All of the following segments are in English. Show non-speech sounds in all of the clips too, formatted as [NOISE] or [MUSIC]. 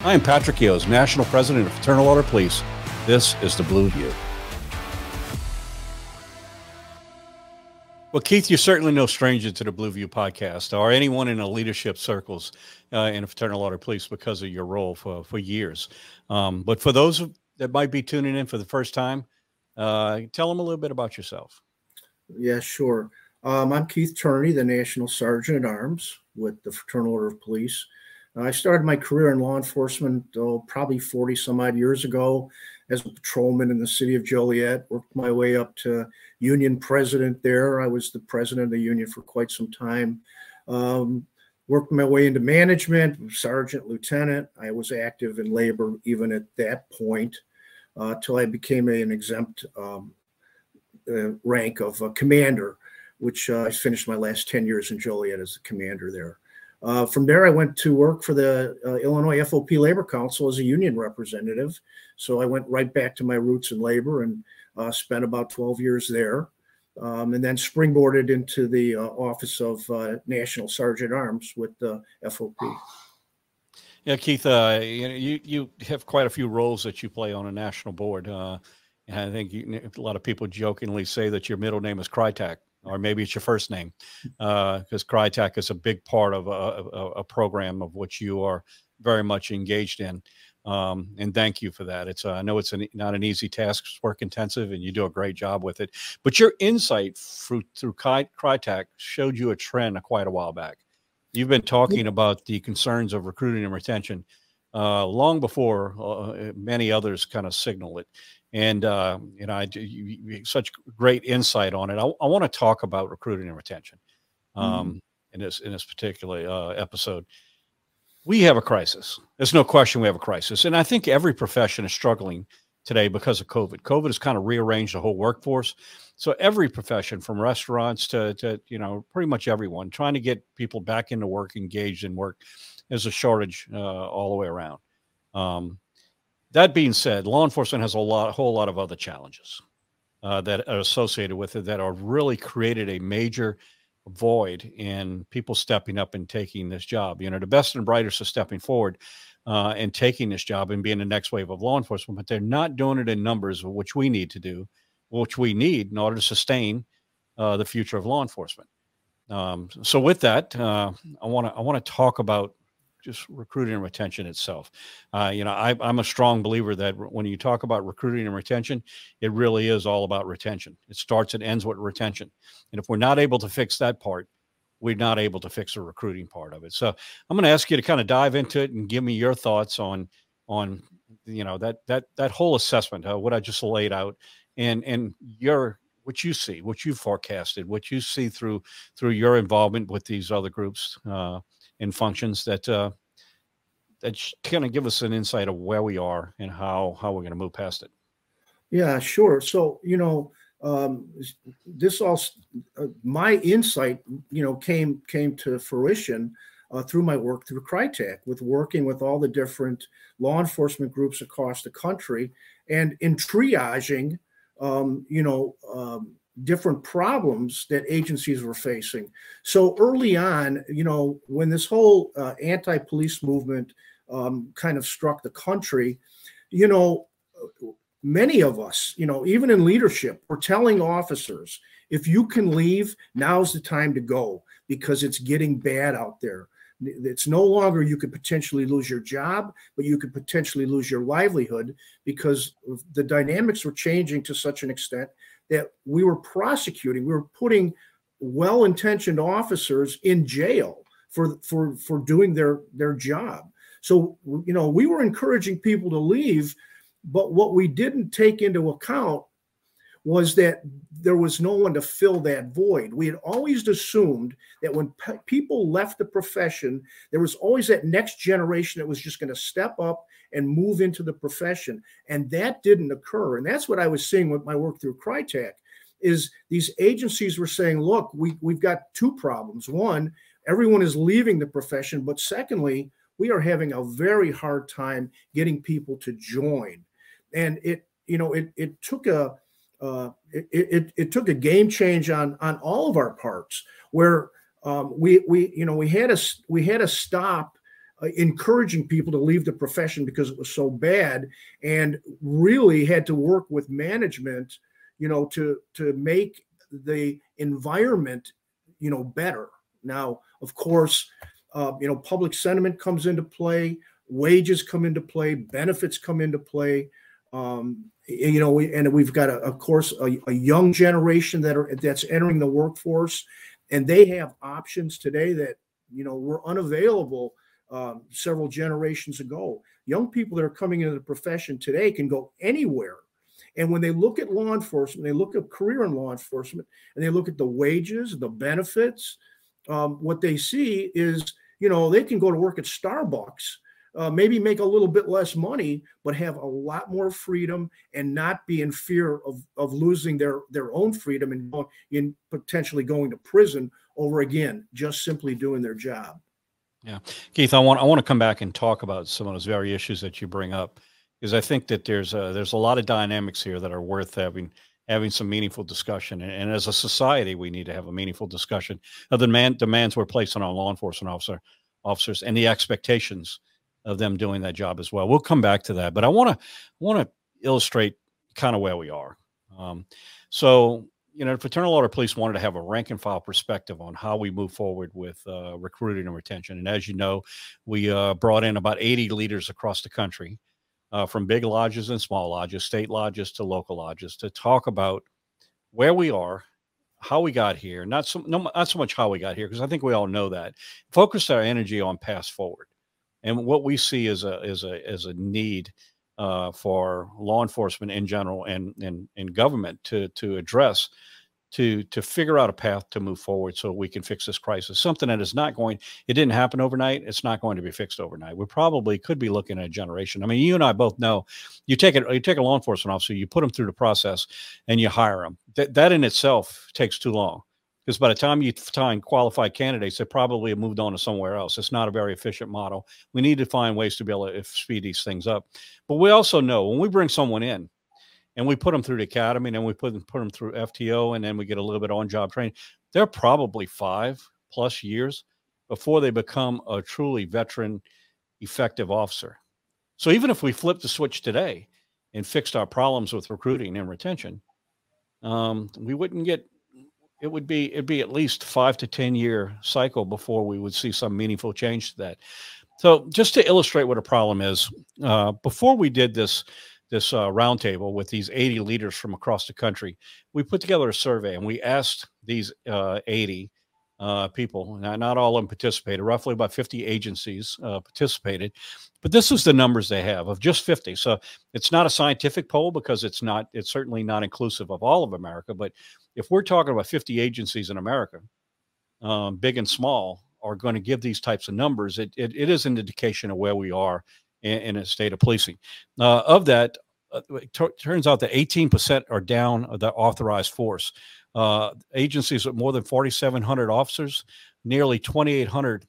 I am Patrick Yoes, National President of Fraternal Order Police. This is the Blue View. Well, Keith, you're certainly no stranger to the Blue View podcast or anyone in the leadership circles uh, in the Fraternal Order Police because of your role for, for years. Um, but for those that might be tuning in for the first time, uh, tell them a little bit about yourself. Yeah, sure. Um, I'm Keith Turney, the National Sergeant at Arms with the Fraternal Order of Police. I started my career in law enforcement oh, probably 40 some odd years ago as a patrolman in the city of Joliet. Worked my way up to union president there. I was the president of the union for quite some time. Um, worked my way into management, sergeant, lieutenant. I was active in labor even at that point uh, till I became an exempt um, uh, rank of a commander, which uh, I finished my last 10 years in Joliet as a commander there. Uh, from there, I went to work for the uh, Illinois FOP Labor Council as a union representative. So I went right back to my roots in labor and uh, spent about 12 years there. Um, and then springboarded into the uh, office of uh, National Sergeant Arms with the FOP. Yeah, Keith, uh, you you have quite a few roles that you play on a national board. and I think you, a lot of people jokingly say that your middle name is CRI-TAC or maybe it's your first name, because uh, CRI-TAC is a big part of a, a, a, program of which you are very much engaged in. Um, and thank you for that. It's uh, I know it's an, not an easy task, it's work intensive, and you do a great job with it. But your insight through through CRI-TAC showed you a trend quite a while back. You've been talking about the concerns of recruiting and retention uh, long before uh, many others kind of signal it and uh, you know, I you, you, such great insight on it. I, I want to talk about recruiting and retention um, mm-hmm. in this in this particular uh, episode. We have a crisis. There's no question we have a crisis, and I think every profession is struggling today because of COVID. COVID has kind of rearranged the whole workforce. So every profession, from restaurants to, to you know, pretty much everyone, trying to get people back into work, engaged in work, is a shortage uh, all the way around. Um, that being said, law enforcement has a lot, a whole lot of other challenges uh, that are associated with it that are really created a major void in people stepping up and taking this job. You know, the best and brightest are stepping forward uh, and taking this job and being the next wave of law enforcement, but they're not doing it in numbers, which we need to do, which we need in order to sustain uh, the future of law enforcement. Um, so, with that, uh, I want to I want to talk about just recruiting and retention itself. Uh, you know, I, am a strong believer that when you talk about recruiting and retention, it really is all about retention. It starts and ends with retention. And if we're not able to fix that part, we're not able to fix the recruiting part of it. So I'm going to ask you to kind of dive into it and give me your thoughts on on you know that that that whole assessment, uh, what I just laid out, and and your what you see, what you forecasted, what you see through through your involvement with these other groups. Uh, and functions that uh, that kind of give us an insight of where we are and how how we're going to move past it. Yeah, sure. So you know, um, this all uh, my insight, you know, came came to fruition uh, through my work through CRI-TAC, with working with all the different law enforcement groups across the country, and in triaging, um, you know, um, different problems that agencies were facing. So early on, you know, when this whole uh, anti-police movement um, kind of struck the country, you know, many of us, you know, even in leadership, were telling officers, if you can leave, now's the time to go because it's getting bad out there. It's no longer you could potentially lose your job, but you could potentially lose your livelihood because the dynamics were changing to such an extent that we were prosecuting, we were putting well-intentioned officers in jail for for for doing their their job. So you know, we were encouraging people to leave, but what we didn't take into account was that there was no one to fill that void. We had always assumed that when pe- people left the profession, there was always that next generation that was just going to step up and move into the profession. And that didn't occur. And that's what I was seeing with my work through CRI-TAC is these agencies were saying, look, we, we've got two problems. One, everyone is leaving the profession. But secondly, we are having a very hard time getting people to join. And it, you know, it, it took a, uh, it, it, it took a game change on on all of our parts where um, we we you know we had a we had to stop uh, encouraging people to leave the profession because it was so bad and really had to work with management you know to to make the environment you know better. Now of course uh, you know public sentiment comes into play wages come into play benefits come into play um, you know and we've got a, of course a, a young generation that are that's entering the workforce and they have options today that you know were unavailable um, several generations ago. Young people that are coming into the profession today can go anywhere. And when they look at law enforcement, they look at career in law enforcement, and they look at the wages, the benefits. Um, what they see is, you know, they can go to work at Starbucks, uh, maybe make a little bit less money, but have a lot more freedom and not be in fear of, of losing their their own freedom and in potentially going to prison over again, just simply doing their job. Yeah, Keith, I want I want to come back and talk about some of those very issues that you bring up because I think that there's a, there's a lot of dynamics here that are worth having having some meaningful discussion. And, and as a society, we need to have a meaningful discussion of the man, demands we're placing on law enforcement officer officers and the expectations of them doing that job as well. We'll come back to that, but I want to want to illustrate kind of where we are. Um, so you know, the Fraternal Order Police wanted to have a rank and file perspective on how we move forward with uh, recruiting and retention. And as you know, we uh, brought in about 80 leaders across the country, uh, from big lodges and small lodges, state lodges to local lodges, to talk about where we are, how we got here. Not so no, not so much how we got here, because I think we all know that. Focus our energy on path forward, and what we see is a is a is a need. Uh, for law enforcement in general and, and and government to to address to to figure out a path to move forward so we can fix this crisis. Something that is not going it didn't happen overnight it's not going to be fixed overnight. We probably could be looking at a generation i mean you and i both know you take it you take a law enforcement officer you put them through the process and you hire them. That, that in itself takes too long because by the time you find qualified candidates they probably have moved on to somewhere else it's not a very efficient model we need to find ways to be able to speed these things up but we also know when we bring someone in and we put them through the academy and then we put them, put them through FTO and then we get a little bit on job training. They're probably five plus years before they become a truly veteran, effective officer. So even if we flipped the switch today and fixed our problems with recruiting and retention, um, we wouldn't get. It would be it'd be at least five to ten year cycle before we would see some meaningful change to that. So just to illustrate what a problem is, uh, before we did this this uh, roundtable with these 80 leaders from across the country, we put together a survey and we asked these uh, 80 uh, people, not, not all of them participated, roughly about 50 agencies uh, participated, but this is the numbers they have of just 50. So it's not a scientific poll because it's not, it's certainly not inclusive of all of America. But if we're talking about 50 agencies in America, um, big and small, are going to give these types of numbers, it, it, it is an indication of where we are in, in a state of policing. Uh, of that, uh, it turns out that 18% are down the authorized force. Uh, agencies with more than 4,700 officers, nearly 2,800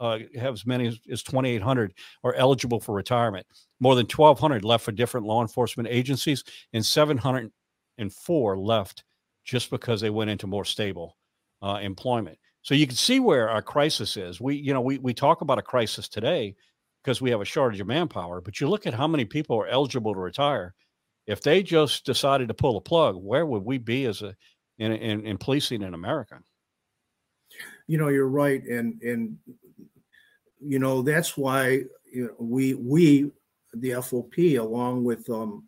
uh, have as many as, as 2,800 are eligible for retirement. More than 1,200 left for different law enforcement agencies, and 704 left just because they went into more stable uh, employment. So you can see where our crisis is. We, you know, we we talk about a crisis today, because we have a shortage of manpower. But you look at how many people are eligible to retire. If they just decided to pull a plug, where would we be as a in, in, in policing in America? You know, you're right, and and you know that's why you know, we we the FOP along with um,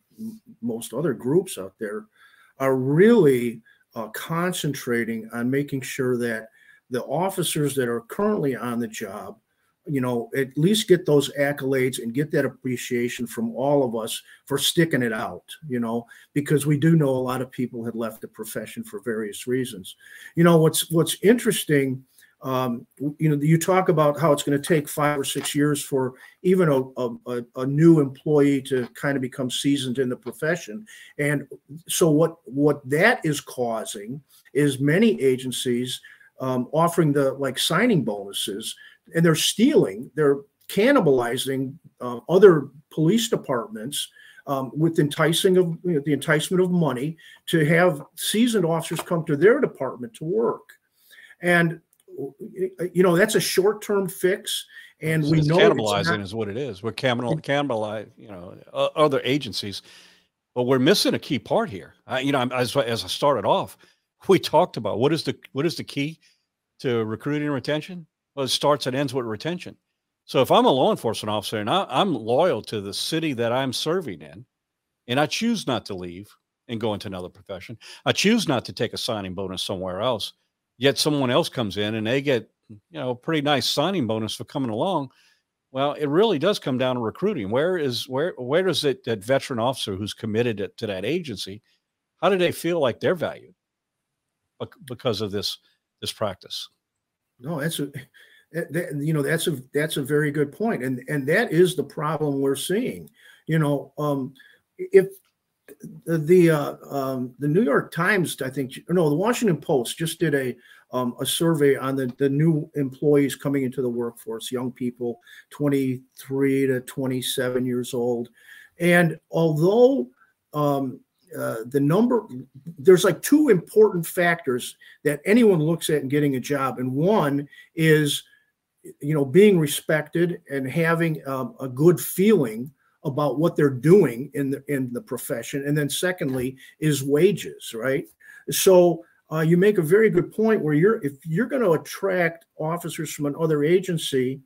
most other groups out there are really uh, concentrating on making sure that the officers that are currently on the job you know, at least get those accolades and get that appreciation from all of us for sticking it out, you know, because we do know a lot of people had left the profession for various reasons. You know, what's what's interesting, um, you know, you talk about how it's going to take five or six years for even a, a, a new employee to kind of become seasoned in the profession. And so what what that is causing is many agencies um, offering the like signing bonuses and they're stealing, they're cannibalizing uh, other police departments um, with enticing of you know, the enticement of money to have seasoned officers come to their department to work. And you know, that's a short term fix. And we know cannibalizing not, is what it is. We're cannibal, cannibalizing, you know, other agencies, but we're missing a key part here. I, you know, as, as I started off, we talked about what is the what is the key to recruiting and retention? Well, it starts and ends with retention. So if I'm a law enforcement officer and I, I'm loyal to the city that I'm serving in, and I choose not to leave and go into another profession, I choose not to take a signing bonus somewhere else. Yet someone else comes in and they get you know, a pretty nice signing bonus for coming along. Well, it really does come down to recruiting. Where is where where does it that veteran officer who's committed to that agency? How do they feel like they're valued because of this this practice? No, that's a that, you know that's a that's a very good point, and and that is the problem we're seeing. You know, um, if the the, uh, um, the New York Times, I think, no, the Washington Post just did a um, a survey on the, the new employees coming into the workforce, young people, 23 to 27 years old. And although um, uh, the number, there's like two important factors that anyone looks at in getting a job. And one is, you know, being respected and having um, a good feeling about what they're doing in the in the profession and then secondly is wages right so uh, you make a very good point where you're if you're going to attract officers from another agency,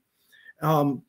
um,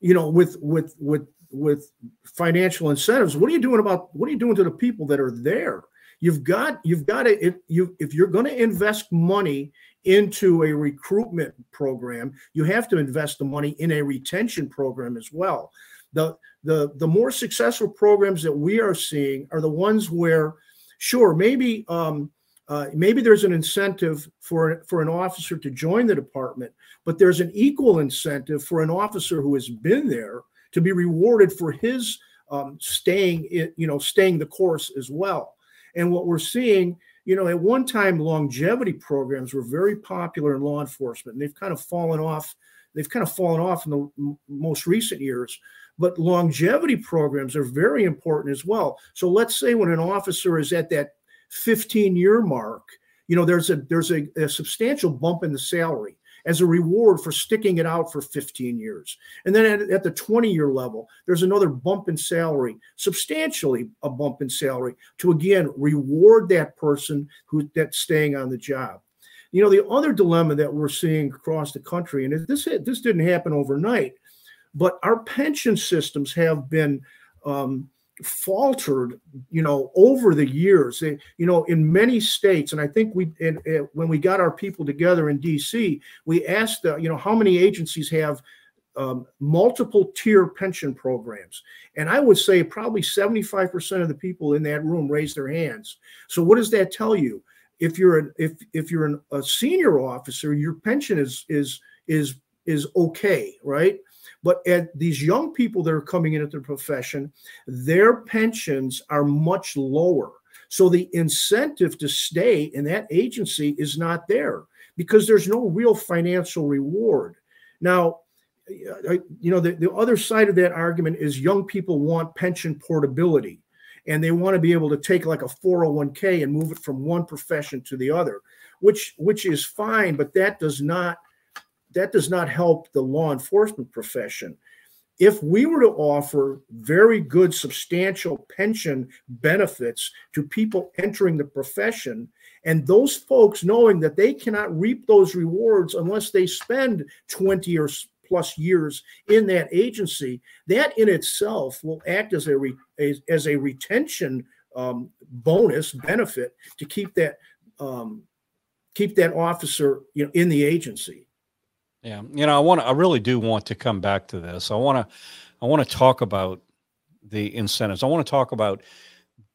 you know, with with with with financial incentives, what are you doing about what are you doing to the people that are there? You've got you've got to if you if you're going to invest money into a recruitment program, you have to invest the money in a retention program as well. The the the more successful programs that we are seeing are the ones where, sure, maybe um, uh, maybe there's an incentive for for an officer to join the department, but there's an equal incentive for an officer who has been there to be rewarded for his um, staying, in, you know, staying the course as well. And what we're seeing, you know, at one time, longevity programs were very popular in law enforcement, and they've kind of fallen off. They've kind of fallen off in the m- most recent years. But longevity programs are very important as well. So let's say when an officer is at that 15 year mark, you know, there's a there's a, a substantial bump in the salary as a reward for sticking it out for 15 years. And then at, at, the 20 year level, there's another bump in salary, substantially a bump in salary to again reward that person who that's staying on the job. You know, the other dilemma that we're seeing across the country, and this this didn't happen overnight, but our pension systems have been um, faltered you know over the years. You know in many states and i think we when we got our people together in dc we asked uh, you know how many agencies have um, multiple tier pension programs? And i would say probably 75% of the people in that room raised their hands. So what does that tell you? If you're an if if you're an, a senior officer your pension is is is is okay right but at these young people that are coming into the profession, their pensions are much lower. So the incentive to stay in that agency is not there because there's no real financial reward. Now, uh, you know, the, the other side of that argument is young people want pension portability and they want to be able to take like a 401k and move it from one profession to the other, which which is fine, but that does not that does not help the law enforcement profession. If we were to offer very good, substantial pension benefits to people entering the profession, and those folks knowing that they cannot reap those rewards unless they spend 20 or plus years in that agency, that in itself will act as a re, as, as, a retention um, bonus benefit to keep that um, keep that officer you know in the agency. Yeah, you know, I want to. I really do want to come back to this. I want to. I want to talk about the incentives. I want to talk about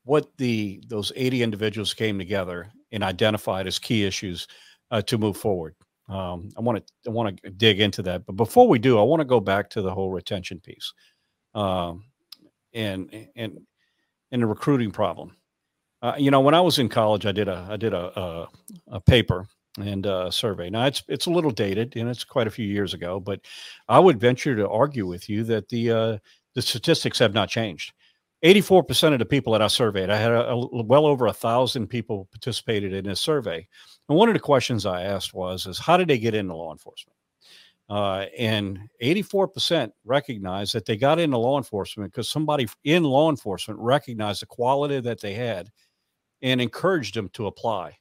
what the those 80 individuals came together and identified as key issues uh, to move forward. Um, I want to. I want to dig into that. But before we do, I want to go back to the whole retention piece, um, and and and the recruiting problem. Uh, you know, when I was in college, I did a I did a a, a paper and uh, survey. Now it's it's a little dated and it's quite a few years ago, but I would venture to argue with you that the uh, the statistics have not changed. 84% of the people that I surveyed, I had a, a, well over a thousand people participated in this survey. And one of the questions I asked was, is how did they get into law enforcement? Uh, and 84% recognized that they got into law enforcement because somebody in law enforcement recognized the quality that they had and encouraged them to apply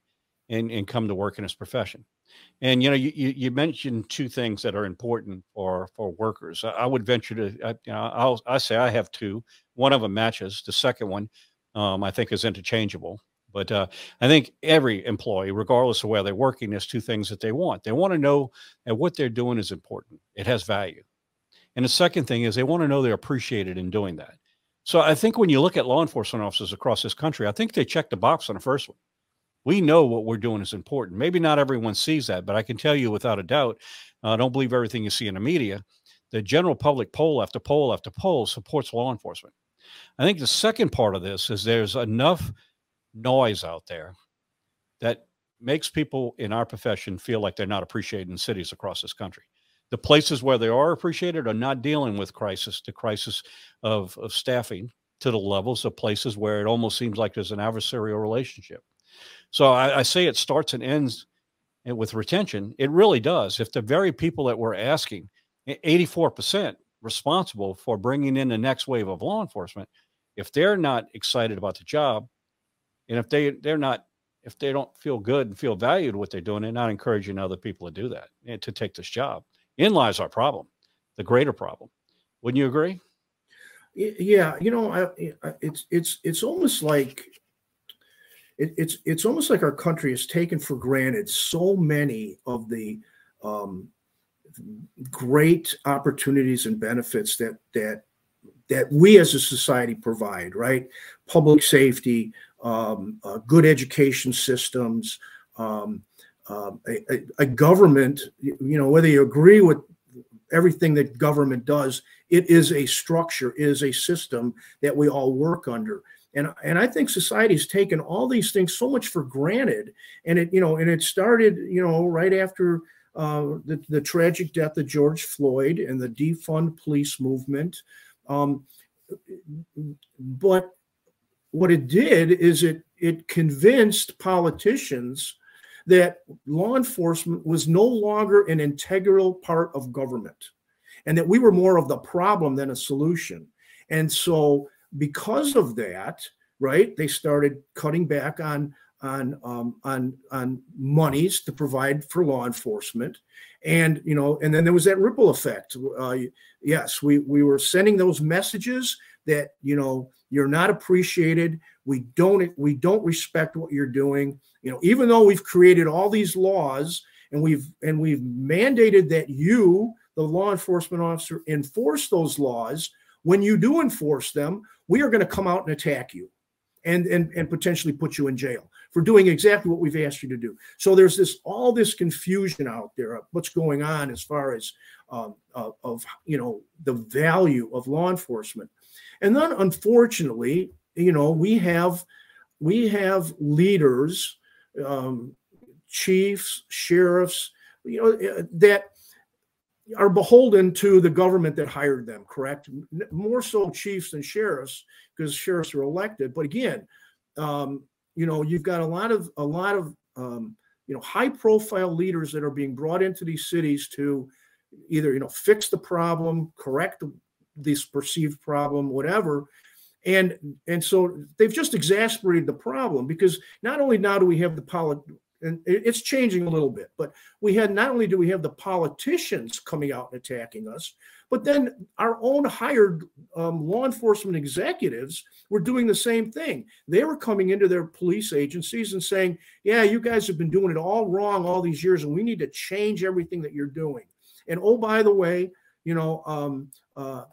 and, and come to work in this profession. And you know, you, you mentioned two things that are important for for workers. I, would venture to, I, you know, I'll I say I have two. One of them matches. The second one, um, I think, is interchangeable. But uh, I think every employee, regardless of where they're working, there's two things that they want. They want to know that what they're doing is important. It has value. And the second thing is they want to know they're appreciated in doing that. So I think when you look at law enforcement officers across this country, I think they check the box on the first one we know what we're doing is important. Maybe not everyone sees that, but I can tell you without a doubt, uh, don't believe everything you see in the media. The general public poll after poll after poll supports law enforcement. I think the second part of this is there's enough noise out there that makes people in our profession feel like they're not appreciated in cities across this country. The places where they are appreciated are not dealing with crisis, the crisis of, of staffing to the levels of places where it almost seems like there's an adversarial relationship. So I, I say it starts and ends eh, with retention. It really does. If the very people that we're asking, 84% responsible for bringing in the next wave of law enforcement, if they're not excited about the job, and if they they're not if they don't feel good and feel valued what they're doing, they're not encouraging other people to do that and to take this job. In lies our problem, the greater problem. Wouldn't you agree? Yeah, you know, I, it's it's it's almost like it, it's it's almost like our country has taken for granted so many of the um, great opportunities and benefits that that that we as a society provide. Right, public safety, um, uh, good education systems, um, uh, a, a, government. You know, whether you agree with everything that government does, it is a structure, is a system that we all work under and and I think society has taken all these things so much for granted, and it you know and it started you know right after uh, the the tragic death of George Floyd and the defund police movement, um, but what it did is it it convinced politicians that law enforcement was no longer an integral part of government and that we were more of the problem than a solution. And so because of that, right, they started cutting back on on um, on on monies to provide for law enforcement, and you know, and then there was that ripple effect. Uh, yes, we we were sending those messages that you know you're not appreciated. We don't we don't respect what you're doing. You know, even though we've created all these laws and we've and we've mandated that you, the law enforcement officer, enforce those laws. When you do enforce them, we are going to come out and attack you and, and, and potentially put you in jail for doing exactly what we've asked you to do. So there's this all this confusion out there of what's going on as far as um, uh, of you know the value of law enforcement, and then unfortunately, you know we have we have leaders, um, chiefs, sheriffs, you know that are beholden to the government that hired them, correct? More so chiefs than sheriffs, because sheriffs are elected. But again, um, you know, you've got a lot of a lot of um, you know high profile leaders that are being brought into these cities to either you know fix the problem, correct this perceived problem, whatever. And and so they've just exasperated the problem because not only now do we have the polit- and it's changing a little bit. But we had not only do we have the politicians coming out and attacking us, but then our own hired um, law enforcement executives were doing the same thing. They were coming into their police agencies and saying, "Yeah, you guys have been doing it all wrong all these years, and we need to change everything that you're doing." And oh, by the way, you know, um, uh,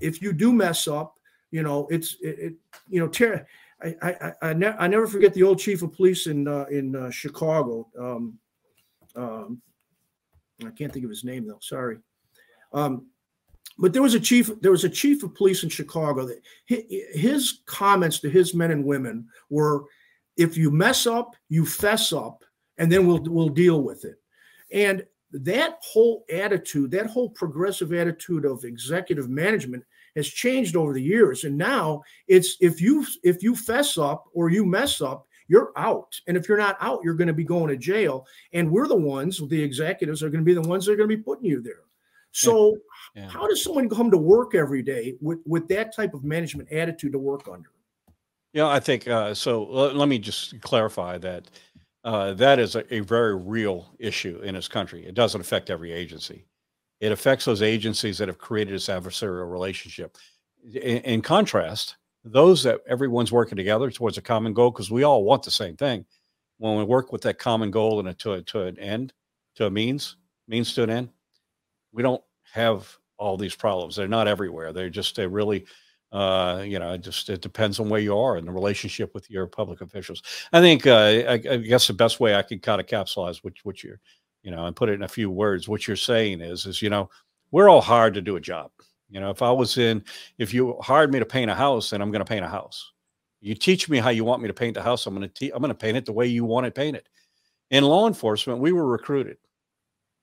if you do mess up, you know, it's it, it you know, ter- I I I, ne- I, never forget the old chief of police in uh, in uh, Chicago. Um, um, I can't think of his name though. Sorry. Um, but there was a chief. There was a chief of police in Chicago that his comments to his men and women were, "If you mess up, you fess up, and then we'll we'll deal with it." And that whole attitude, that whole progressive attitude of executive management, has changed over the years. And now it's if you if you fess up or you mess up, you're out. And if you're not out, you're going to be going to jail. And we're the ones, the executives are going to be the ones that are going to be putting you there. So yeah. how does someone come to work every day with, with that type of management attitude to work under? Yeah, I think uh, so. let me just clarify that uh, that is a, a, very real issue in this country. It doesn't affect every agency. It affects those agencies that have created this adversarial relationship. In, in contrast, those that everyone's working together towards a common goal because we all want the same thing. When we work with that common goal and to, to an end, to a means, means to an end, we don't have all these problems. They're not everywhere. They're just they really uh, you know, it just it depends on where you are in the relationship with your public officials. I think uh, I, I, guess the best way I could kind of capsulize what what you're, you know, and put it in a few words. What you're saying is, is you know, we're all hired to do a job. You know, if I was in, if you hired me to paint a house, then I'm going to paint a house. You teach me how you want me to paint the house. I'm going to I'm going to paint it the way you want it painted. In law enforcement, we were recruited.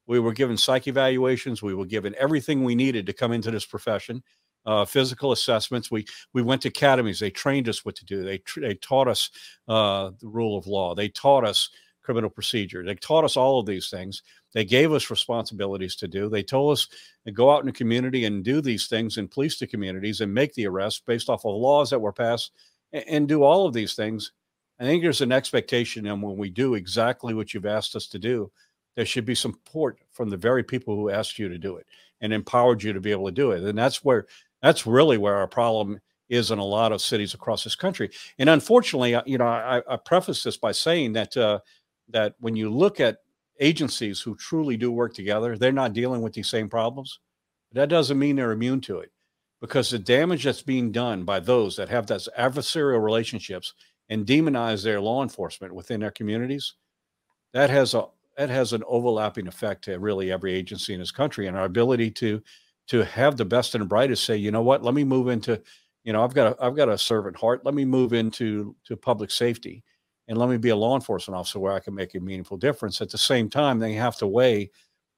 We were given psych evaluations. We were given everything we needed to come into this profession uh, physical assessments. We we went to academies. They trained us what to do. They they taught us uh, the rule of law. They taught us criminal procedure. They taught us all of these things. They gave us responsibilities to do. They told us to go out in the community and do these things and police the communities and make the arrests based off of laws that were passed and, and do all of these things. I think there's an expectation, and when we do exactly what you've asked us to do, there should be support from the very people who asked you to do it and empowered you to be able to do it. And that's where that's really where our problem is in a lot of cities across this country. And unfortunately, you know, I, I preface this by saying that uh, that when you look at agencies who truly do work together, they're not dealing with these same problems. That doesn't mean they're immune to it, because the damage that's being done by those that have those adversarial relationships and demonize their law enforcement within their communities, that has a that has an overlapping effect to really every agency in this country and our ability to to have the best and the brightest say, you know what, let me move into, you know, I've got a, I've got a servant heart. Let me move into to public safety, and let me be a law enforcement officer where I can make a meaningful difference. At the same time, they have to weigh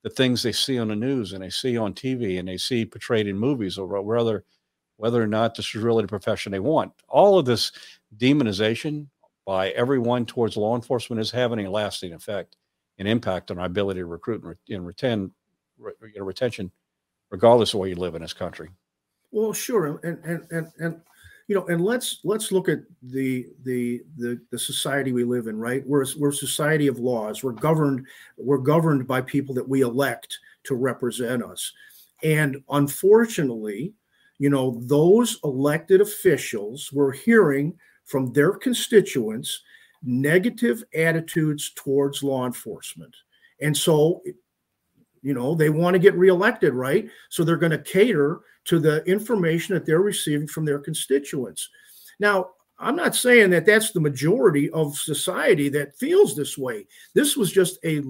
the things they see on the news and they see on TV and they see portrayed in movies, or whether whether or not this is really the profession they want. All of this demonization by everyone towards law enforcement is having a lasting effect and impact on our ability to recruit and, retain you know, retention regardless of where you live in this country. Well, sure, and and and and you know, and let's let's look at the the the the society we live in. Right, we're we're a society of laws. We're governed we're governed by people that we elect to represent us, and unfortunately, you know, those elected officials were hearing from their constituents negative attitudes towards law enforcement. And so you know, they want to get reelected, right? So they're going to cater to the information that they're receiving from their constituents. Now, I'm not saying that that's the majority of society that feels this way. This was just a,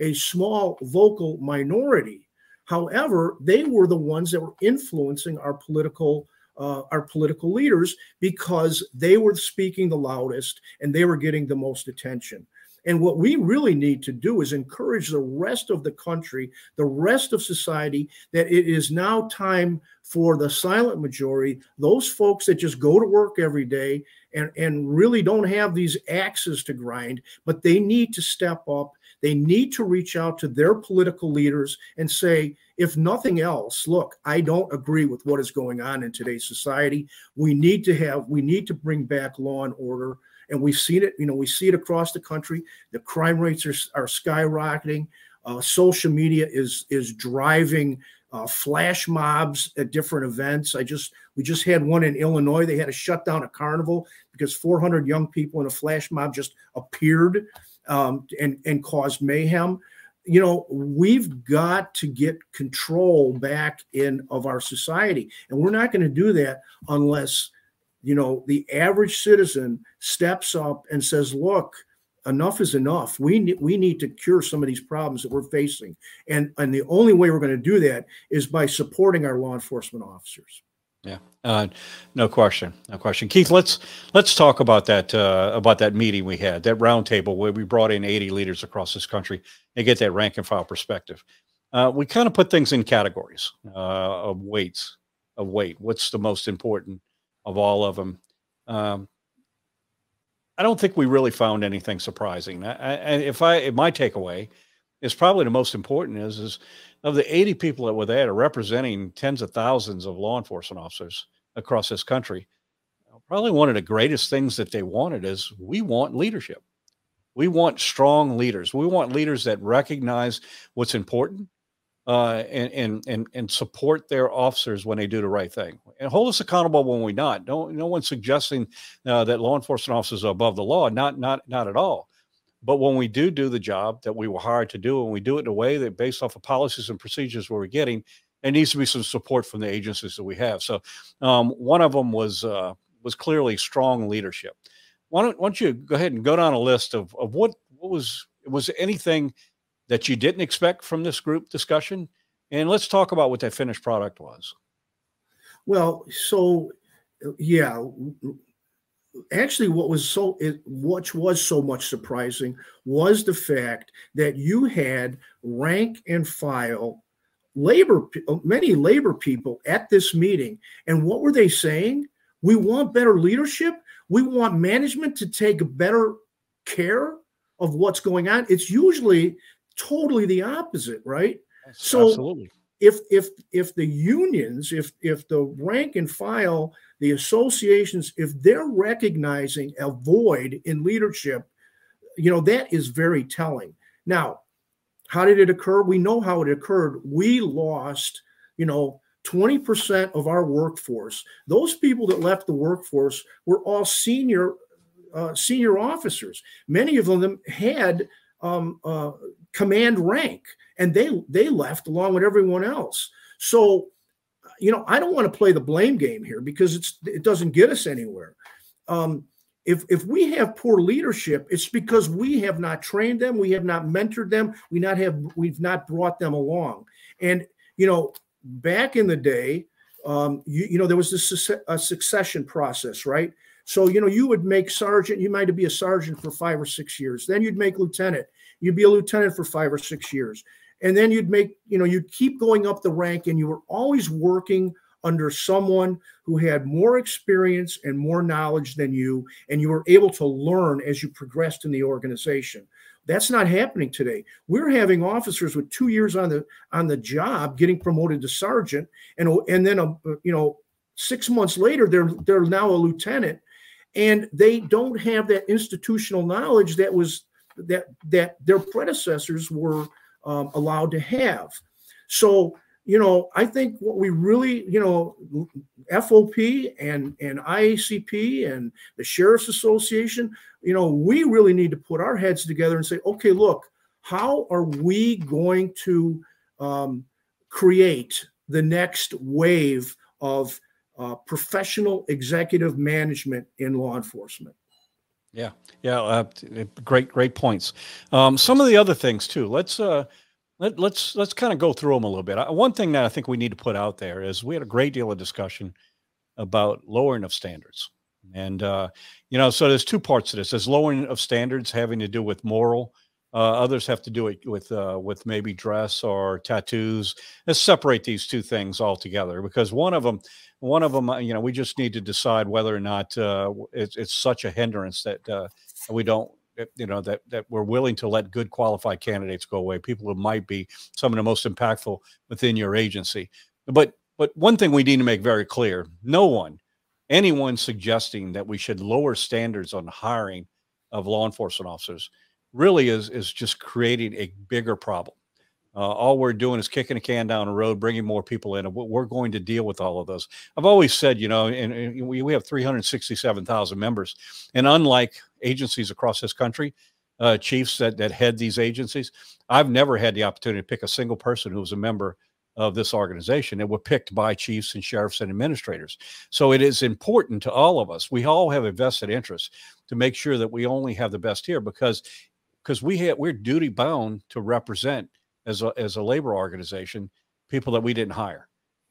a small vocal minority. However, they were the ones that were influencing our political uh, our political leaders because they were speaking the loudest and they were getting the most attention. And what we really need to do is encourage the rest of the country, the rest of society, that it is now time for the silent majority, those folks that just go to work every day and, and really don't have these axes to grind, but they need to step up. They need to reach out to their political leaders and say, if nothing else, look, I don't agree with what is going on in today's society. We need to have, we need to bring back law and order and we've seen it. You know, we see it across the country. The crime rates are, are skyrocketing. Uh, social media is is driving uh, flash mobs at different events. I just we just had one in Illinois. They had to shut down a carnival because 400 young people in a flash mob just appeared um, and and caused mayhem. You know, we've got to get control back in of our society, and we're not going to do that unless you know, the average citizen steps up and says, look, enough is enough. We need, we need to cure some of these problems that we're facing. And, and the only way we're going to do that is by supporting our law enforcement officers. Yeah, uh, no question, no question. Keith, let's let's talk about that uh, about that meeting we had, that roundtable where we brought in 80 leaders across this country and get that rank and file perspective. Uh, we kind of put things in categories uh, of weights of weight? What's the most important of all of them? Um, I don't think we really found anything surprising. I, if I, if my takeaway is probably the most important is, is of the 80 people that were there representing tens of thousands of law enforcement officers across this country, probably one of the greatest things that they wanted is we want leadership. We want strong leaders. We want leaders that recognize what's important uh, and, and and and support their officers when they do the right thing and hold us accountable when we not. Don't no one's suggesting uh, that law enforcement officers are above the law. Not not not at all. But when we do do the job that we were hired to do, and we do it in a way that based off of policies and procedures we're getting, there needs to be some support from the agencies that we have. So um, one of them was uh, was clearly strong leadership. Why don't, why don't you go ahead and go down a list of of what what was was anything that you didn't expect from this group discussion? And let's talk about what that finished product was. Well, so yeah, actually, what was so it, what was so much surprising was the fact that you had rank and file labor, many labor people at this meeting, and what were they saying? We want better leadership. We want management to take better care of what's going on. It's usually totally the opposite, right? So Absolutely. if if if the unions, if if the rank and file, the associations, if they're recognizing a void in leadership, you know, that is very telling. Now, how did it occur? We know how it occurred. We lost, you know, 20% of our workforce. Those people that left the workforce were all senior uh, senior officers. Many of them had um, uh, command rank, and they they left along with everyone else. So, you know, I don't want to play the blame game here because it's it doesn't get us anywhere. Um, if if we have poor leadership, it's because we have not trained them, we have not mentored them, we not have we've not brought them along. And you know, back in the day, um, you, you know, there was this a succession process, right? So, you know, you would make sergeant, you might be a sergeant for five or six years. Then you'd make lieutenant you'd be a lieutenant for five or six years. And then you'd make, you know, you'd keep going up the rank and you were always working under someone who had more experience and more knowledge than you, and you were able to learn as you progressed in the organization. That's not happening today. We're having officers with two years on the on the job getting promoted to sergeant, and and then a you know six months later they're they're now a lieutenant, and they don't have that institutional knowledge that was that that their predecessors were um, allowed to have. So you know, I think what we really, you know, FOP and and IACP and the Sheriff's Association, you know, we really need to put our heads together and say, okay, look, how are we going to um, create the next wave of uh, professional executive management in law enforcement? Yeah, yeah, uh, great, great points. Um, some of the other things too. Let's uh, let, let's let's kind of go through them a little bit. One thing that I think we need to put out there is we had a great deal of discussion about lowering of standards, and uh, you know, so there's two parts to this. There's lowering of standards having to do with moral. Uh, others have to do it with uh, with maybe dress or tattoos. Let's separate these two things altogether because one of them one of them, uh, you know, we just need to decide whether or not uh, it's, it's such a hindrance that uh, we don't you know that that we're willing to let good qualified candidates go away people who might be some of the most impactful within your agency but but one thing we need to make very clear no one anyone suggesting that we should lower standards on hiring of law enforcement officers really is is just creating a bigger problem uh, all we're doing is kicking a can down the road, bringing more people in. and We're going to deal with all of those. I've always said, you know, and, and we, we have 367,000 members. And unlike agencies across this country, uh, chiefs that, that head these agencies, I've never had the opportunity to pick a single person who was a member of this organization. It were picked by chiefs and sheriffs and administrators. So it is important to all of us. We all have a vested interest to make sure that we only have the best here because because we have, we're duty bound to represent as a, as a labor organization people that we didn't hire.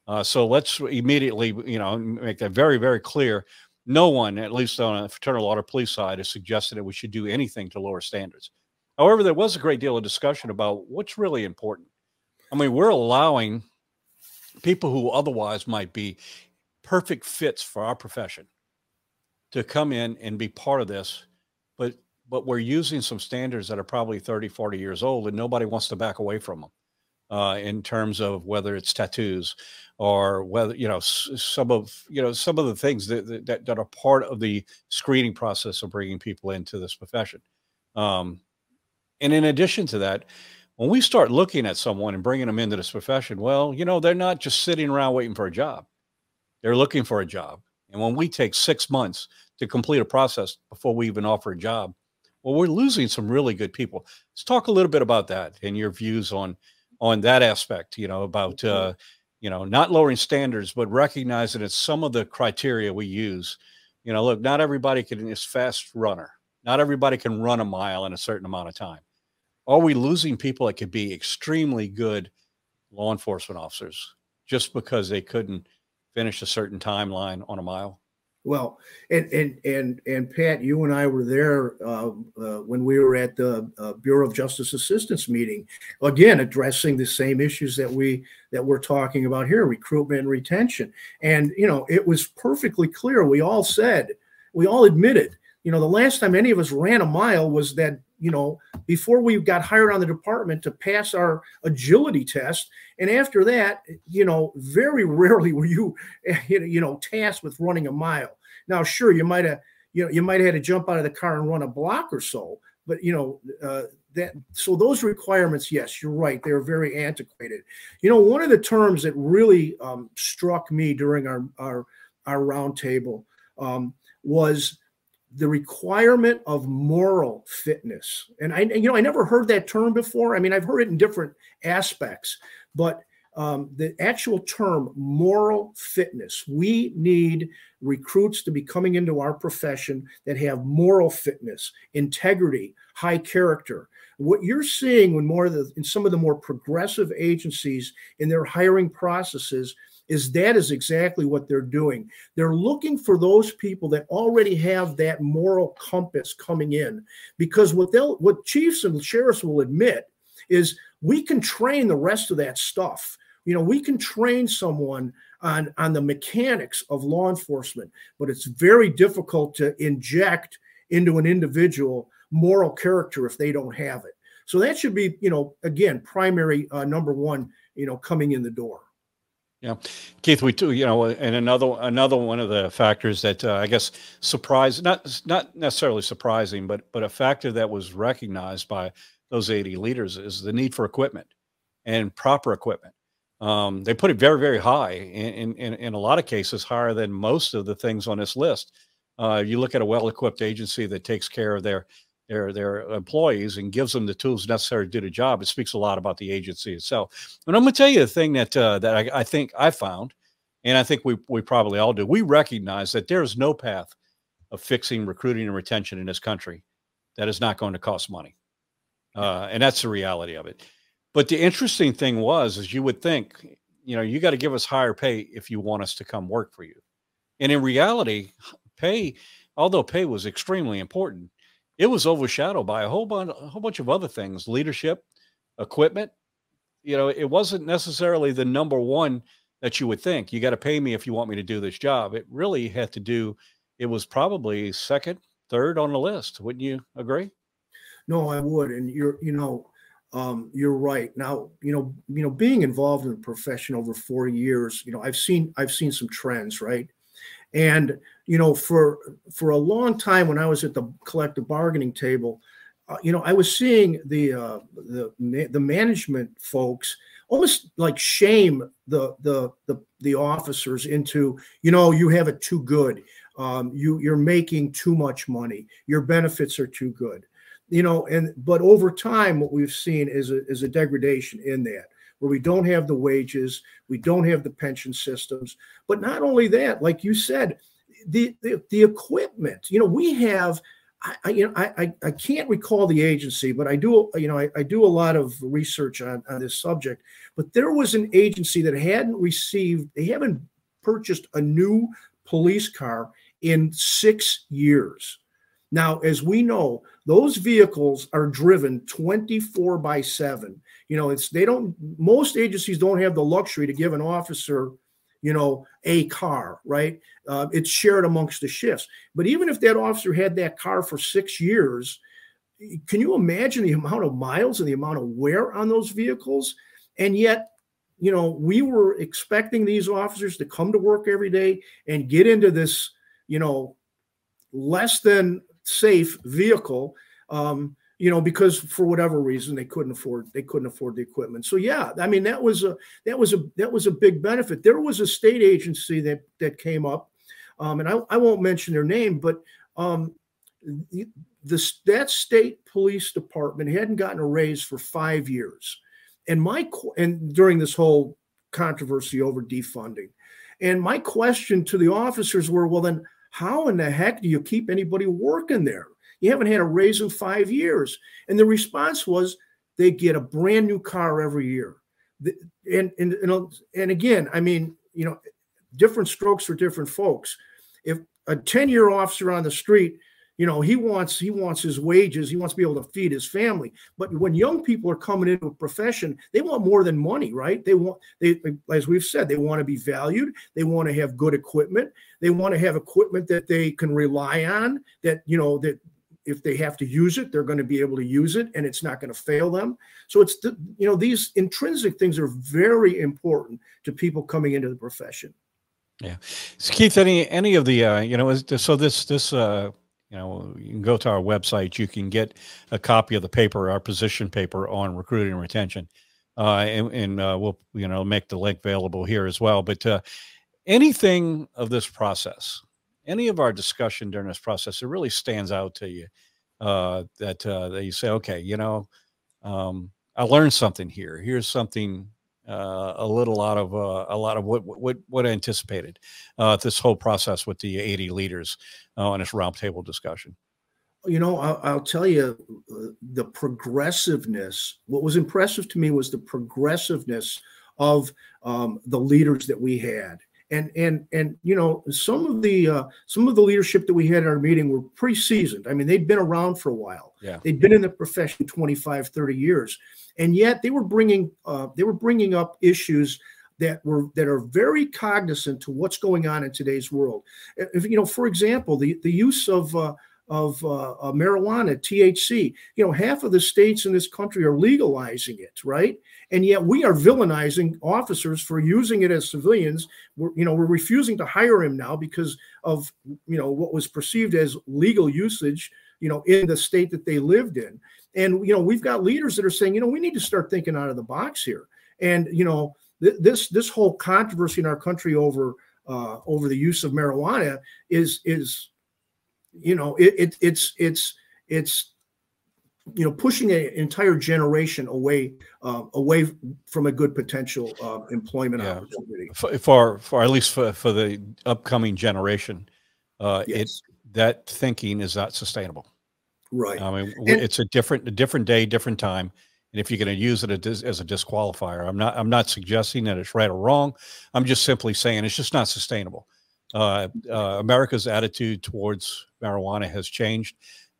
Uh, so let's immediately, you know, make that very, very clear. No one, at least on a fraternal order police side, has suggested that we should do anything to lower standards. However, there was a great deal of discussion about what's really important. I mean, we're allowing people who otherwise might be perfect fits for our profession to come in and be part of this but but we're using some standards that are probably 30 40 years old and nobody wants to back away from them uh, in terms of whether it's tattoos or whether you know some of you know some of the things that that, that are part of the screening process of bringing people into this profession. Um, and in addition to that when we start looking at someone and bringing them into this profession well you know they're not just sitting around waiting for a job. They're looking for a job. And when we take six months to complete a process before we even offer a job well we're losing some really good people let's talk a little bit about that and your views on on that aspect you know about uh, you know, not lowering standards, but recognizing that some of the criteria we use, you know, look, not everybody can is fast runner. Not everybody can run a mile in a certain amount of time. Are we losing people that could be extremely good law enforcement officers just because they couldn't finish a certain timeline on a mile? Well, and and and and Pat, you and I were there uh, uh, when we were at the uh, Bureau of Justice Assistance meeting, again addressing the same issues that we that we're talking about here, recruitment and retention. And you know, it was perfectly clear. We all said, we all admitted, you know, the last time any of us ran a mile was that you know, before we got hired on the department to pass our agility test. And after that, you know, very [LAUGHS] rarely were you, you know, tasked with running a mile. Now, sure, you might have, you know, you might have had to jump out of the car and run a block or so, but you know, uh, that so those requirements, yes, you're right, they're very antiquated. You know, one of the terms that really um, struck me during our our our roundtable um, was the requirement of moral fitness. And I, you know, I never heard that term before. I mean, I've heard it in different aspects, but um, the actual term moral fitness, we need recruits to be coming into our profession that have moral fitness, integrity, high character. What you're seeing when more of the, in some of the more progressive agencies in their hiring processes is that is exactly what they're doing. They're looking for those people that already have that moral compass coming in because what they'll what chiefs and sheriffs will admit is we can train the rest of that stuff. You know, we can train someone on on the mechanics of law enforcement, but it's very difficult to inject into an individual moral character if they don't have it. So that should be, you know, again, primary uh, number one, you know, coming in the door. Yeah, Keith, we do, you know, and another another one of the factors that uh, I guess surprised, not not necessarily surprising, but but a factor that was recognized by those 80 leaders is the need for equipment and proper equipment. Um, they put it very very high, in, in in a lot of cases higher than most of the things on this list. Uh, you look at a well-equipped agency that takes care of their their their employees and gives them the tools necessary to do the job. It speaks a lot about the agency itself. And I'm going to tell you the thing that uh, that I, I, think I found, and I think we we probably all do. We recognize that there is no path of fixing recruiting and retention in this country that is not going to cost money, uh, and that's the reality of it. But the interesting thing was, is you would think, you know, you got to give us higher pay if you want us to come work for you, and in reality, pay, although pay was extremely important it was overshadowed by a whole bunch, a whole bunch of other things, leadership, equipment. You know, it wasn't necessarily the number one that you would think. You got to pay me if you want me to do this job. It really had to do. It was probably second, third on the list. Wouldn't you agree? No, I would. And you're, you know, um, you're right. Now, you know, you know, being involved in the profession over 40 years, you know, I've seen I've seen some trends, right? And you know, for for a long time when I was at the collective bargaining table, uh, you know, I was seeing the uh, the the management folks almost like shame the the the the officers into you know you have it too good. Um, you you're making too much money. Your benefits are too good. You know and but over time what we've seen is a, is a degradation in that where we don't have the wages, we don't have the pension systems. But not only that, like you said, the the, the equipment. You know, we have. I, you know, I, I can't recall the agency, but I do, you know, I, I do a lot of research on, on this subject. But there was an agency that hadn't received, they haven't purchased a new police car in six years. Now, as we know, those vehicles are driven 24 by 7 You know, it's they don't. Most agencies don't have the luxury to give an officer, you know, a car. Right? Uh, it's shared amongst the shifts. But even if that officer had that car for six years, can you imagine the amount of miles and the amount of wear on those vehicles? And yet, you know, we were expecting these officers to come to work every day and get into this, you know, less than safe vehicle. Um, you know, because for whatever reason they couldn't afford they couldn't afford the equipment. So yeah, I mean that was a that was a that was a big benefit. There was a state agency that that came up, um, and I, I won't mention their name, but um, this that state police department hadn't gotten a raise for five years, and my and during this whole controversy over defunding, and my question to the officers were, well then how in the heck do you keep anybody working there? You haven't had a raise in five years, and the response was they get a brand new car every year, and and and, and again, I mean, you know, different strokes for different folks. If a 10 year officer on the street you know he wants he wants his wages. He wants to be able to feed his family. But when young people are coming into a profession they want more than money right? They want they as we've said they want to be valued. They want to have good equipment. They want to have equipment that they can rely on that you know that if they have to use it they're going to be able to use it and it's not going to fail them so it's the, you know these intrinsic things are very important to people coming into the profession yeah so keith any any of the uh you know so this this uh you know, you can go to our website. You can get a copy of the paper, our position paper on recruiting and retention, uh, and, and uh, we'll you know make the link available here as well. But uh, anything of this process, any of our discussion during this process, it really stands out to you uh, that uh, that you say, okay, you know, um, I learned something here. Here's something uh, a little out of uh, a lot of what what what I anticipated uh, this whole process with the 80 leaders uh, on this roundtable discussion. You know, I'll, I'll tell you uh, the progressiveness. What was impressive to me was the progressiveness of um, the leaders that we had and and and you know some of the uh, some of the leadership that we had in our meeting were pretty seasoned i mean they'd been around for a while. Yeah. They'd been in the profession 25 30 years. And yet they were bringing uh, they were bringing up issues that were that are very cognizant to what's going on in today's world. If you know for example the the use of uh, of uh, uh, marijuana, THC. You know, half of the states in this country are legalizing it, right? And yet we are villainizing officers for using it as civilians. We're, you know, we're refusing to hire him now because of you know what was perceived as legal usage. You know, in the state that they lived in, and you know, we've got leaders that are saying, you know, we need to start thinking out of the box here. And you know, th- this this whole controversy in our country over uh, over the use of marijuana is is you know it, it, it's it's it's you know pushing an entire generation away uh, away from a good potential uh, employment yeah. opportunity. For, for, for at least for, for the upcoming generation uh, yes. it that thinking is not sustainable. Right. I mean and, it's a different a different day different time. And if you're going to use it as a disqualifier i'm not i'm not suggesting that it's right or wrong. I'm just simply saying it's just not sustainable uh, uh, America's attitude towards marijuana has changed,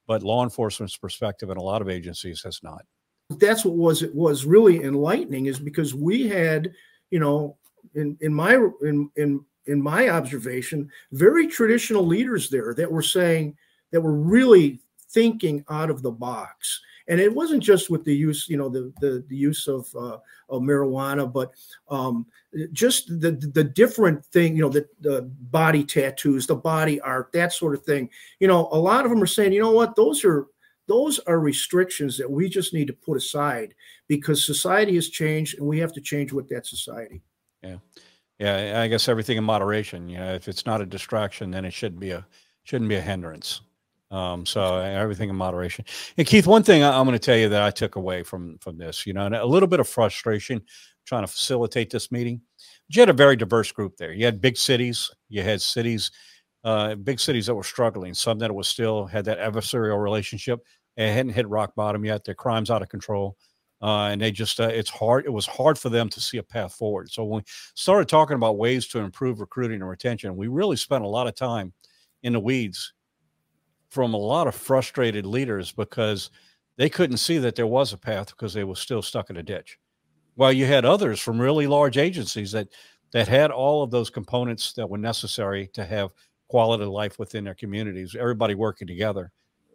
but law enforcement's perspective in a lot of agencies has not. That's what was it was really enlightening is because we had, you know, in in my in in in my observation, very traditional leaders there that were saying that were really thinking out of the box and it wasn't just with the use, you know, the the, the use of, uh, of marijuana, but um, just the the different thing, you know, the, the body tattoos, the body art, that sort of thing. You know, a lot of them are saying, you know what, those are those are restrictions that we just need to put aside because society has changed and we have to change with that society. Yeah. Yeah, I guess everything in moderation. You know, if it's not a distraction, then it shouldn't be a shouldn't be a hindrance. Um, so everything in moderation. And Keith, one thing I, am going to tell you that I took away from from this, you know, a little bit of frustration trying to facilitate this meeting. But you had a very diverse group there. You had big cities, you had cities, uh, big cities that were struggling, some that was still had that adversarial relationship. It hadn't hit rock bottom yet. Their crimes out of control. Uh, and they just uh, it's hard it was hard for them to see a path forward so when we started talking about ways to improve recruiting and retention we really spent a lot of time in the weeds from a lot of frustrated leaders because they couldn't see that there was a path because they were still stuck in a ditch. While you had others from really large agencies that that had all of those components that were necessary to have quality of life within their communities, everybody working together.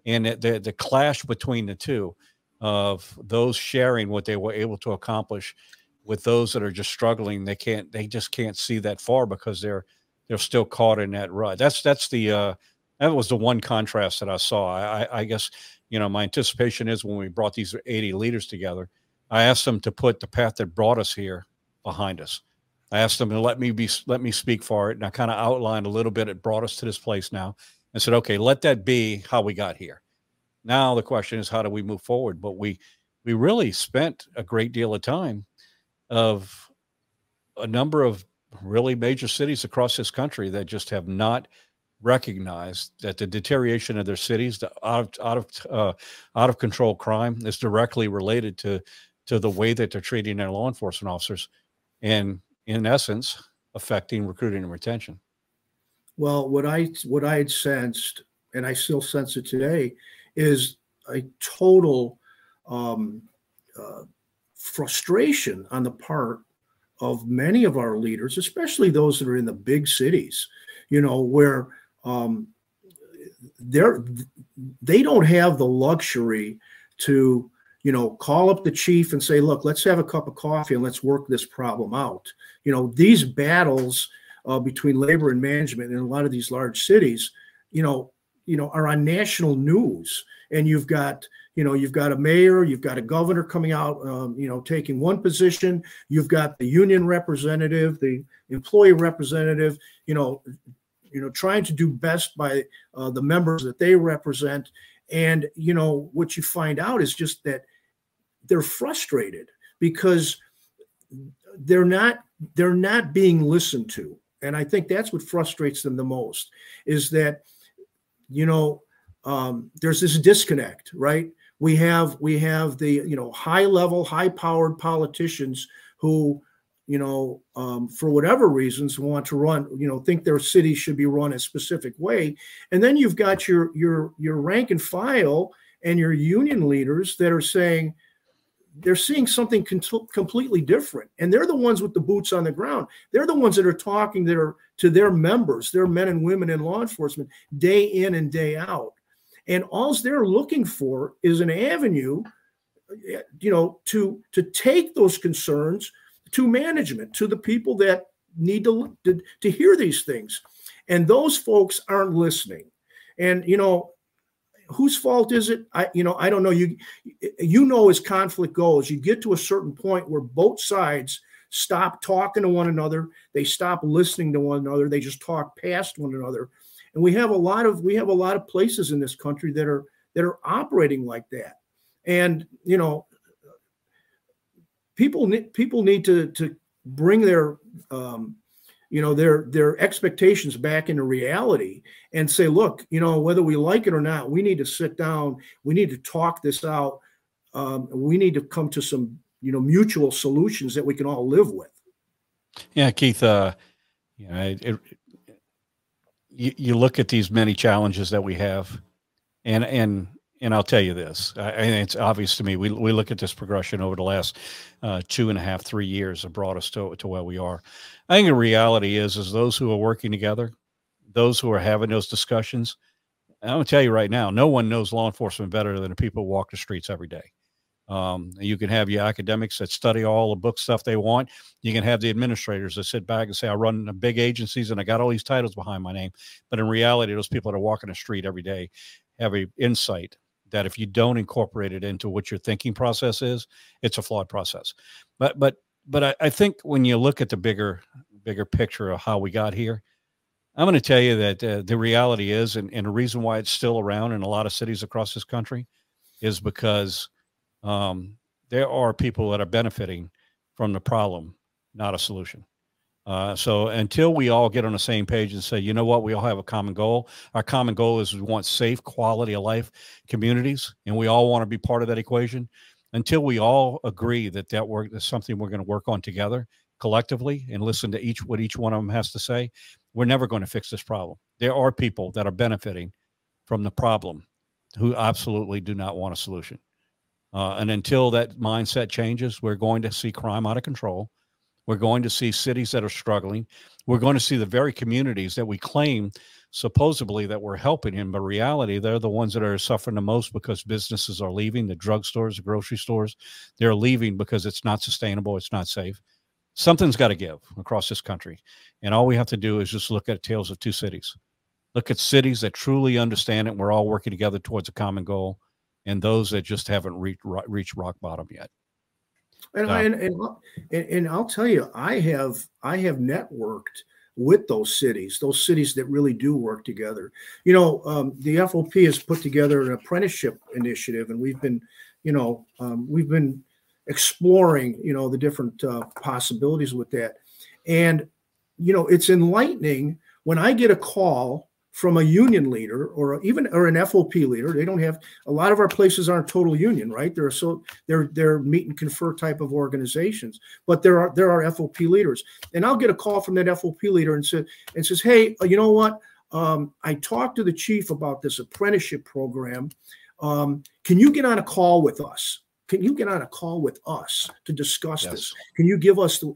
And the, the clash between the two of those sharing what they were able to accomplish with those that are just struggling, they can't, they just can't see that far because they're, they're still caught in that rut. That's, that's the, uh, that was the one contrast that I saw. I, I guess, you know, my anticipation is when we brought these 80 leaders together, I asked them to put the path that brought us here behind us I asked them to let me be let me speak for it, and I kind of outlined a little bit. It brought us to this place now, and said, "Okay, let that be how we got here." Now the question is, how do we move forward? But we we really spent a great deal of time of a number of really major cities across this country that just have not recognized that the deterioration of their cities, the out of out of uh, out of control crime, is directly related to to the way that they're treating their law enforcement officers, and in essence, affecting recruiting and retention? Well, what I what I had sensed, and I still sense it today, is a total um, uh, frustration on the part of many of our leaders, especially those that are in the big cities. You know, where um, they're they don't have the luxury to you know, call up the chief and say, look, let's have a cup of coffee and let's work this problem out. You know, these battles uh, between labor and management in a lot of these large cities, you know, you know, are on national news. And you've got, you know, you've got a mayor, you've got a governor coming out, um, you know, taking one position. You've got the union representative, the employee representative, you know, you know, trying to do best by uh, the members that they represent. And you know what you find out is just that they're frustrated because they're not they're not being listened to and i think that's what frustrates them the most is that you know um, there's this disconnect right we have we have the you know high level high powered politicians who you know um, for whatever reasons want to run you know think their city should be run a specific way. And then you've got your your your rank and file and your union leaders that are saying they're seeing something completely different. And they're the ones with the boots on the ground. They're the ones that are talking are to their members their men and women in law enforcement day in and day out. And all they're looking for is an avenue you know to to take those concerns to management to the people that need to, to, to hear these things and those folks aren't listening and you know whose fault is it? I, you know, I don't know. You, you know, as conflict goes, you get to a certain point where both sides stop talking to one another. They stop listening to one another. They just talk past one another. And we have a lot of we have a lot of places in this country that are that are operating like that. And you know, people need people need to to bring their um, you know their their expectations back into reality and say look you know whether we like it or not we need to sit down. We need to talk this out. Um, we need to come to some you know mutual solutions that we can all live with. Yeah keith uh you know it, it, you, you look at these many challenges that we have and and and I'll tell you this, and it's obvious to me. We, we look at this progression over the last uh, two and a half, three years that brought us to, to where we are. I think the reality is, is those who are working together, those who are having those discussions. I'm gonna tell you right now, no one knows law enforcement better than the people who walk the streets every day. Um, you can have your academics that study all the book stuff they want. You can have the administrators that sit back and say, I run big agencies and I got all these titles behind my name. But in reality, those people that are walking the street every day have a insight that if you don't incorporate it into what your thinking process is, it's a flawed process. But but but I, I think when you look at the bigger bigger picture of how we got here, I'm going to tell you that uh, the reality is, and, and the reason why it's still around in a lot of cities across this country, is because um, there are people that are benefiting from the problem, not a solution. Uh, so until we all get on the same page and say, you know what, we all have a common goal. Our common goal is we want safe, quality of life communities, and we all want to be part of that equation. Until we all agree that that work is something we're going to work on together collectively and listen to each what each one of them has to say, we're never going to fix this problem. There are people that are benefiting from the problem who absolutely do not want a solution. Uh, and until that mindset changes, we're going to see crime out of control. We're going to see cities that are struggling. We're going to see the very communities that we claim supposedly that we're helping in, but reality, they're the ones that are suffering the most because businesses are leaving, the drugstores, the grocery stores, they're leaving because it's not sustainable, it's not safe. Something's got to give across this country. And all we have to do is just look at tales of two cities. Look at cities that truly understand it. And we're all working together towards a common goal, and those that just haven't reached reached rock bottom yet. And, uh, and, and, and I'll tell you, I have I have networked with those cities, those cities that really do work together. You know, um, the FOP has put together an apprenticeship initiative, and we've been, you know, um, we've been exploring, you know, the different uh, possibilities with that. And, you know, it's enlightening when I get a call from a union leader or even or an FOP leader. They don't have a lot of our places aren't total union, right? They're so they're they're meet and confer type of organizations, but there are there are FOP leaders, and I'll get a call from that FOP leader and said and says, hey, uh, you know what? Um, I talked to the chief about this apprenticeship program. Um, can you get on a call with us? Can you get on a call with us to discuss yes. this? Can you give us the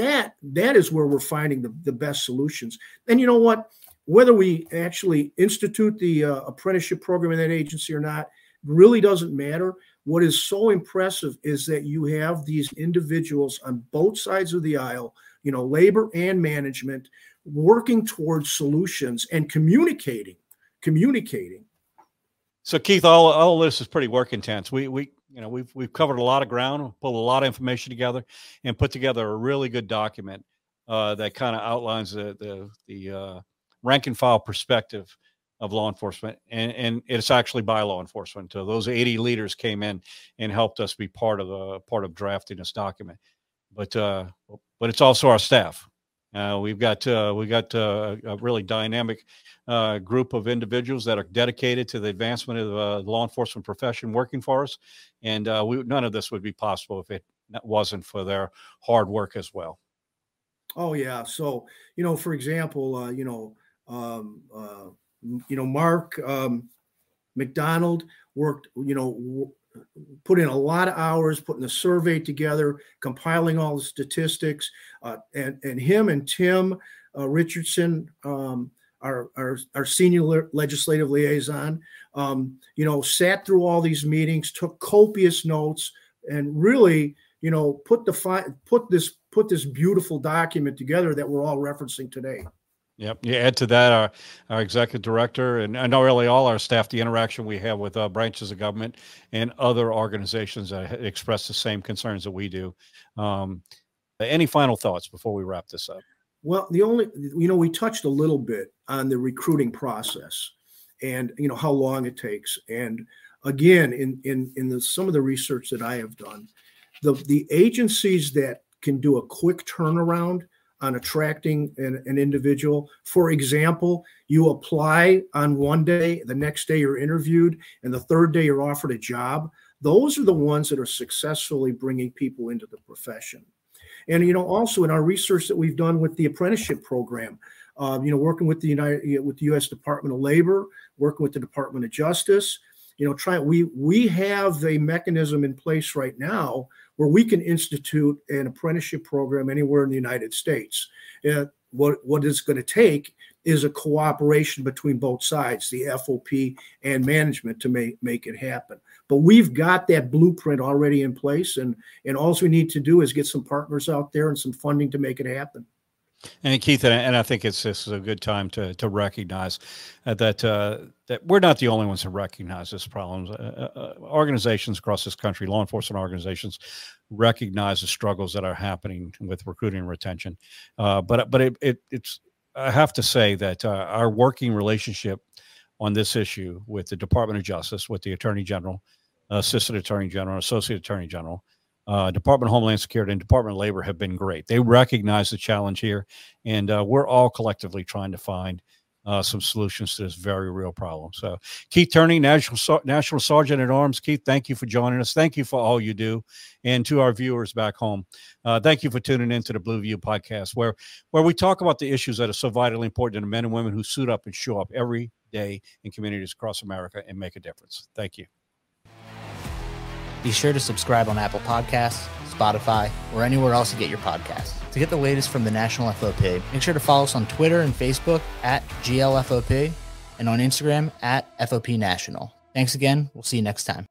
that that is where we're finding the, the best solutions. And you know what? Whether we actually institute the uh, apprenticeship program in that agency or not really doesn't matter. What is so impressive is that you have these individuals on both sides of the aisle, you know, labor and management, working towards solutions and communicating, communicating. So Keith, all all this is pretty work intense. We we you know we've we've covered a lot of ground, pulled a lot of information together, and put together a really good document uh, that kind of outlines the the the uh, rank and file perspective of law enforcement and, and it's actually by law enforcement. So those 80 leaders came in and helped us be part of the part of drafting this document. But uh but it's also our staff. Uh, we've got uh, we got uh, a really dynamic uh, group of individuals that are dedicated to the advancement of uh, the law enforcement profession working for us, and uh, we, none of this would be possible if it wasn't for their hard work as well. Oh yeah, so you know, for example, you know, um, uh, you know, Mark um, McDonald worked, you know, put in a lot of hours putting the survey together, compiling all the statistics, uh, and and him and Tim uh, Richardson, um, our, our our senior le- legislative liaison, um, you know, sat through all these meetings, took copious notes, and really, you know, put the fi- put this put this beautiful document together that we're all referencing today. Yep. You add to that our, our executive director and I know really all our staff, the interaction we have with uh, branches of government and other organizations that express the same concerns that we do. Um, any final thoughts before we wrap this up? Well, the only, you know, we touched a little bit on the recruiting process and, you know, how long it takes. And again, in, in, in the, some of the research that I have done, the, the agencies that can do a quick turnaround on attracting an, an, individual. For example, you apply on one day, the next day you're interviewed, and the third day you're offered a job. Those are the ones that are successfully bringing people into the profession. And you know, also in our research that we've done with the apprenticeship program, uh, you know, working with the United with the U.S. Department of Labor, working with the Department of Justice, you know, try we we have a mechanism in place right now where we can institute an apprenticeship program anywhere in the United States. What what it's going to take is a cooperation between both sides, the FOP and management, to make make it happen. But we've got that blueprint already in place, and and all we need to do is get some partners out there and some funding to make it happen. And Keith, and I think it's this is a good time to to recognize uh, that uh, that we're not the only ones who recognize this problem. Uh, uh, organizations across this country, law enforcement organizations, recognize the struggles that are happening with recruiting and retention. Uh, but but it, it, it's I have to say that uh, our working relationship on this issue with the Department of Justice, with the Attorney General, Assistant Attorney General, Associate Attorney General uh, Department of Homeland Security and Department of Labor have been great. They recognize the challenge here, and uh, we're all collectively trying to find uh, some solutions to this very real problem. So, Keith Turney, National National Sergeant at Arms. Keith, thank you for joining us. Thank you for all you do, and to our viewers back home, uh, thank you for tuning in to the Blue View podcast, where where we talk about the issues that are so vitally important to the men and women who suit up and show up every day in communities across America and make a difference. Thank you. Be sure to subscribe on Apple Podcasts, Spotify, or anywhere else you get your podcasts. To get the latest from the National FOP, make sure to follow us on Twitter and Facebook at GLFOP and on Instagram at FOP National. Thanks again. We'll see you next time.